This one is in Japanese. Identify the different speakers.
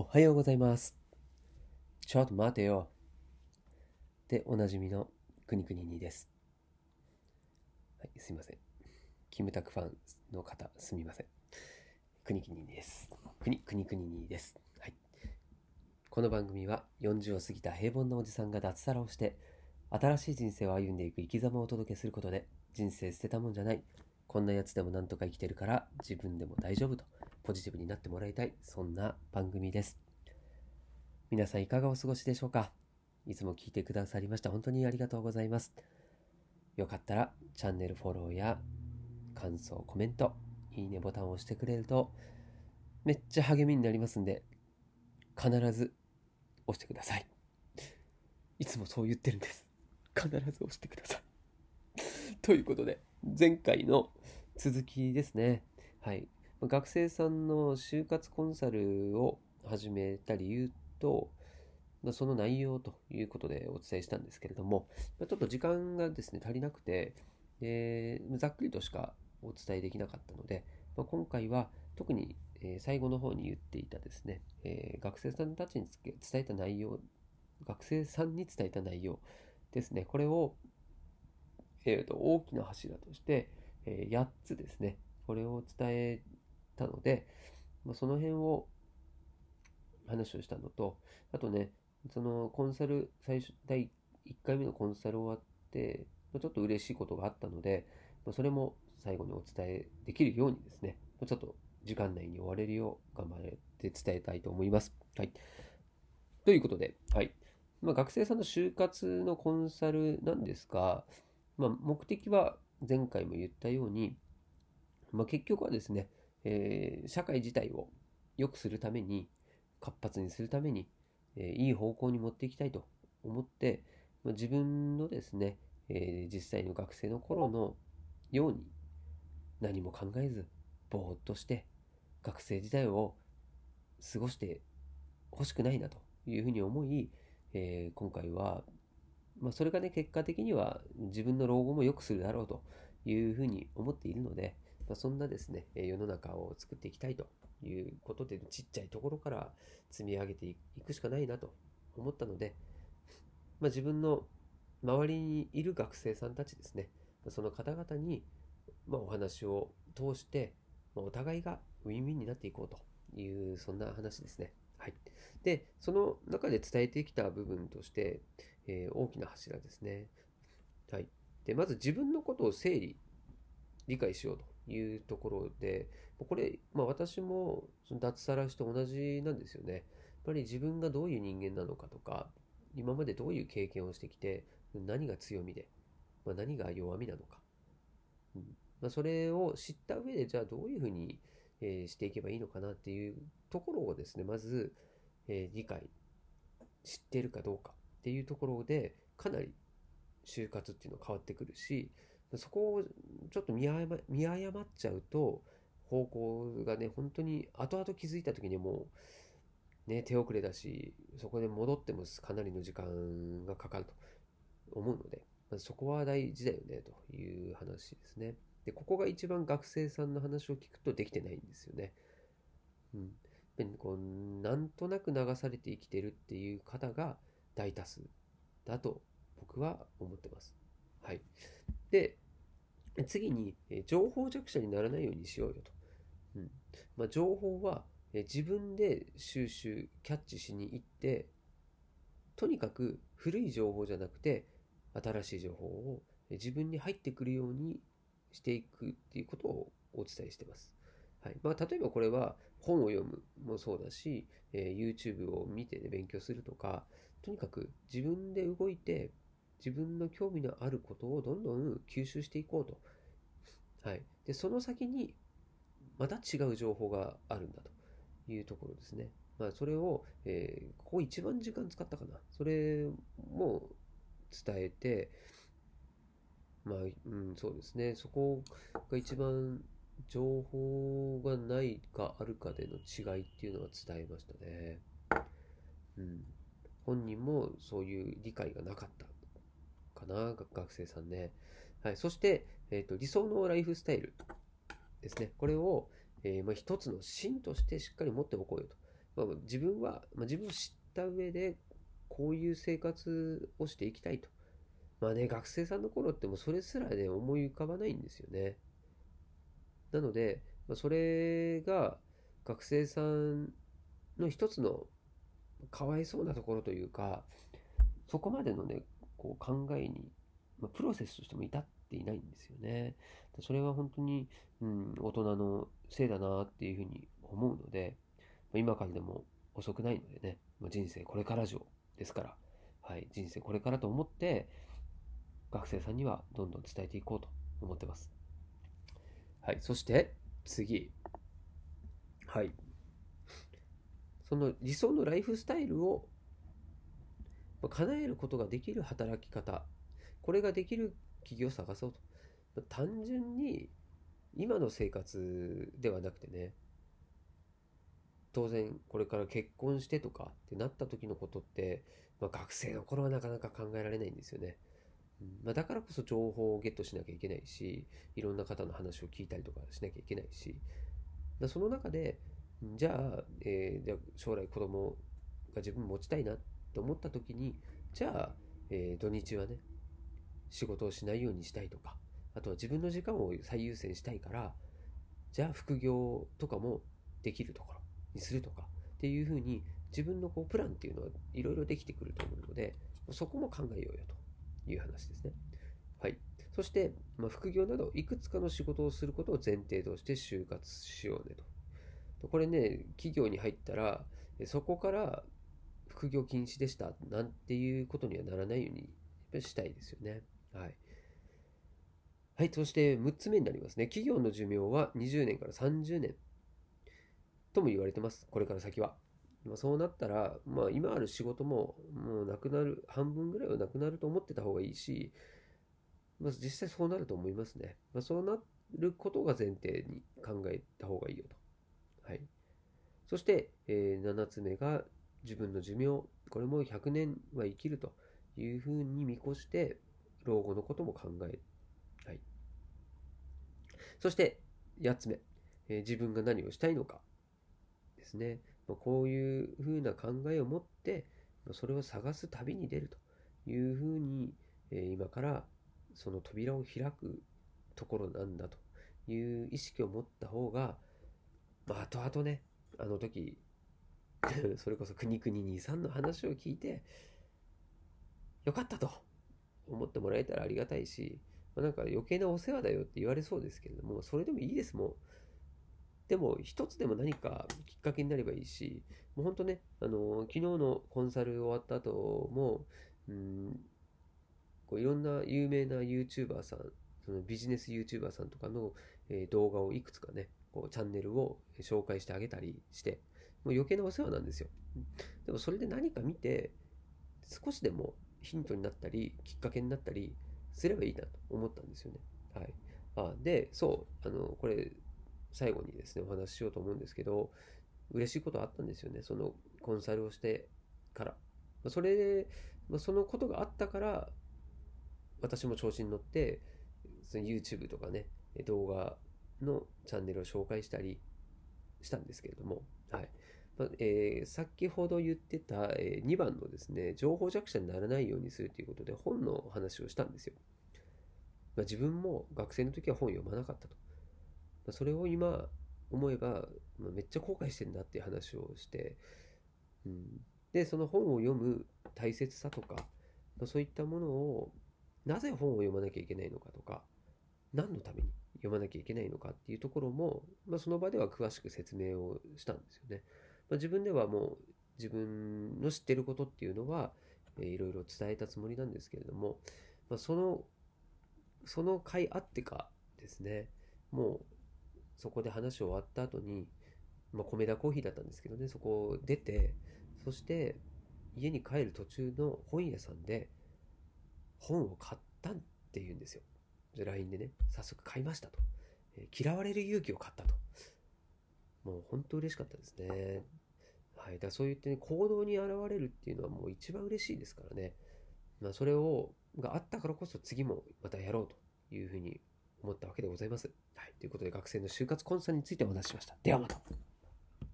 Speaker 1: おはようございます。ちょっと待てよ。で、おなじみのくにくににです。はい、すいません。キムタクファンの方、すみません。くにくににです。くにくにくににです。はい。この番組は40を過ぎた平凡なおじさんが脱サラをして、新しい人生を歩んでいく生き様をお届けすることで、人生捨てたもんじゃない。こんなやつでもなんとか生きてるから自分でも大丈夫とポジティブになってもらいたいそんな番組です。皆さんいかがお過ごしでしょうか？いつも聞いてくださりました本当にありがとうございます。よかったらチャンネルフォローや感想コメントいいねボタンを押してくれるとめっちゃ励みになりますんで必ず押してください。いつもそう言ってるんです。必ず押してください。ということで前回の続きですね。はい。学生さんの就活コンサルを始めた理由と、その内容ということでお伝えしたんですけれども、ちょっと時間がですね、足りなくて、でざっくりとしかお伝えできなかったので、まあ、今回は特に最後の方に言っていたですね、えー、学生さんたちに伝えた内容、学生さんに伝えた内容ですね、これをえーと、大きな柱として、えー、8つですね、これを伝えたので、まあ、その辺を話をしたのと、あとね、そのコンサル、最初、第1回目のコンサル終わって、ちょっと嬉しいことがあったので、まあ、それも最後にお伝えできるようにですね、ちょっと時間内に終われるよう頑張って伝えたいと思います。はい。ということで、はい。まあ、学生さんの就活のコンサルなんですが、まあ、目的は前回も言ったように、まあ、結局はですね、えー、社会自体を良くするために、活発にするために、えー、いい方向に持っていきたいと思って、まあ、自分のですね、えー、実際の学生の頃のように何も考えず、ぼーっとして学生時代を過ごしてほしくないなというふうに思い、え今回はまあ、それがね、結果的には自分の老後も良くするだろうというふうに思っているので、まあ、そんなですね、世の中を作っていきたいということで、ちっちゃいところから積み上げていくしかないなと思ったので、まあ、自分の周りにいる学生さんたちですね、その方々に、ま、お話を通して、ま、お互いがウィンウィンになっていこうという、そんな話ですね。はい。で、その中で伝えてきた部分として、えー、大きな柱ですね。はい。で、まず自分のことを整理、理解しようというところで、これ、まあ私も脱サラして同じなんですよね。やっぱり自分がどういう人間なのかとか、今までどういう経験をしてきて、何が強みで、まあ、何が弱みなのか。うんまあ、それを知った上で、じゃあどういうふうに、えー、していけばいいのかなっていうところをですね、まず、えー、理解、知ってるかどうか。っていうところでかなり就活っていうのは変わってくるしそこをちょっと見誤っちゃうと方向がね本当に後々気づいた時にもうね手遅れだしそこで戻ってもかなりの時間がかかると思うので、まそこは大事だよねという話ですねでここが一番学生さんの話を聞くとできてないんですよねうんこうなんとなく流されて生きてるっていう方が大多数だと僕は思ってます。はい。で、次に、情報弱者にならないようにしようよと。うんまあ、情報は自分で収集、キャッチしに行って、とにかく古い情報じゃなくて、新しい情報を自分に入ってくるようにしていくっていうことをお伝えしてます。はいまあ、例えばこれは本を読むもそうだし、えー、YouTube を見て、ね、勉強するとか、とにかく自分で動いて自分の興味のあることをどんどん吸収していこうと。はい。で、その先にまた違う情報があるんだというところですね。まあ、それを、えー、ここ一番時間使ったかな。それも伝えて、まあ、うん、そうですね。そこが一番情報がないかあるかでの違いっていうのは伝えましたね。うん。本人もそういう理解がなかったかな、学生さんね。はい。そして、え、ー、と、理想のライフスタイルですね。これを、えー、まあ、一つの芯としてしっかり持っておこうよと。まあ、自分は、まあ、自分を知った上で、こういう生活をしていきたいと。まあね、学生さんの頃ってもそれすらね、思い浮かばないんですよね。なので、ま、それが学生さんの一つのかわいそうなところというか、そこまでのね、こう考えに、まあ、プロセスとしても至っていないんですよね。それは本当に、うん、大人のせいだなっていうふうに思うので、ま今からでも遅くないのでね、ま人生これから上ですから、はい、人生これからと思って、学生さんにはどんどん伝えていこうと思ってます。はい、そして次。はい。その理想のライフスタイルを叶えることができる働き方、これができる企業を探そうと。単純に今の生活ではなくてね、当然これから結婚してとかってなった時のことって、まあ、学生の頃はなかなか考えられないんですよね。まあ、だからこそ情報をゲットしなきゃいけないし、いろんな方の話を聞いたりとかしなきゃいけないし、その中で、じゃあ、えー、じゃあ将来子供が自分持ちたいなっと思った時に、じゃあ、えー、土日はね、仕事をしないようにしたいとか、あとは自分の時間を最優先したいから、じゃあ副業とかもできるところにするとかっていうふうに自分のこうプランっていうのはいろいろできてくると思うので、そこも考えようよという話ですね。はい。そして、まあ、副業などいくつかの仕事をすることを前提として就活しようねと。これね、企業に入ったら、そこから副業禁止でしたなんていうことにはならないようにしたいですよね。はい。はい、そして6つ目になりますね。企業の寿命は20年から30年とも言われてます。これから先は。まあ、そうなったら、まあ、今ある仕事ももうなくなる、半分ぐらいはなくなると思ってた方がいいし、まあ、実際そうなると思いますね。まあ、そうなることが前提に考えた方がいいよと。はい。そして、えー、7つ目が自分の寿命。これも100年は生きるというふうに見越して、老後のことも考えたいそして8つ目、えー、自分が何をしたいのかですね。まあ、こういうふうな考えを持って、まあ、それを探す旅に出るというふうに、えー、今からその扉を開くところなんだという意識を持った方が、まあ、後々ね、あの時、それこそ国々兄さんの話を聞いて、よかったと思ってもらえたらありがたいし、まあ、なんか余計なお世話だよって言われそうですけれども、それでもいいですもん。でも、一つでも何かきっかけになればいいし、もう本当ね、あの、昨日のコンサル終わった後も、うん、こういろんな有名な YouTuber さん、そのビジネス YouTuber さんとかの、え、動画をいくつかね、こうチャンネルを紹介してあげたりして、もう余計なお世話なんですよ。でもそれで何か見て、少しでもヒントになったり、きっかけになったり、すればいいなと思ったんですよね。はい。あで、そう、あの、これ、最後にですね、お話ししようと思うんですけど、嬉しいことあったんですよね。そのコンサルをしてから。それで、そのことがあったから、私も調子に乗って、その YouTube とかね、動画のチャンネルを紹介したりしたんですけれども、はい。まあ、えー、先ほど言ってた、えー、2番のですね、情報弱者にならないようにするということで本の話をしたんですよ。まあ、自分も学生の時は本読まなかったと。まあ、それを今思えば、まあ、めっちゃ後悔してんだっていう話をして、うん、で、その本を読む大切さとか、まあ、そういったものを、なぜ本を読まなきゃいけないのかとか、何のために読まなきゃいけないのかっていうところも、まあ、その場では詳しく説明をしたんですよね。まあ、自分ではもう自分の知ってることっていうのは、いろいろ伝えたつもりなんですけれども、まあ、その、その回あってかですね、もうそこで話終わった後に、まあ、米田コーヒーだったんですけどね、そこを出て、そして家に帰る途中の本屋さんで本を買ったって言うんですよ。LINE でね、早速買いましたと。えー、嫌われる勇気を買ったと。もう本当嬉しかったですね。はい。だそう言ってね、行動に現れるっていうのはもう一番嬉しいですからね。まあ、それを、があったからこそ次もまたやろうというふうに思ったわけでございます。はい。ということで学生の就活コンサルについてお話ししました。ではまた。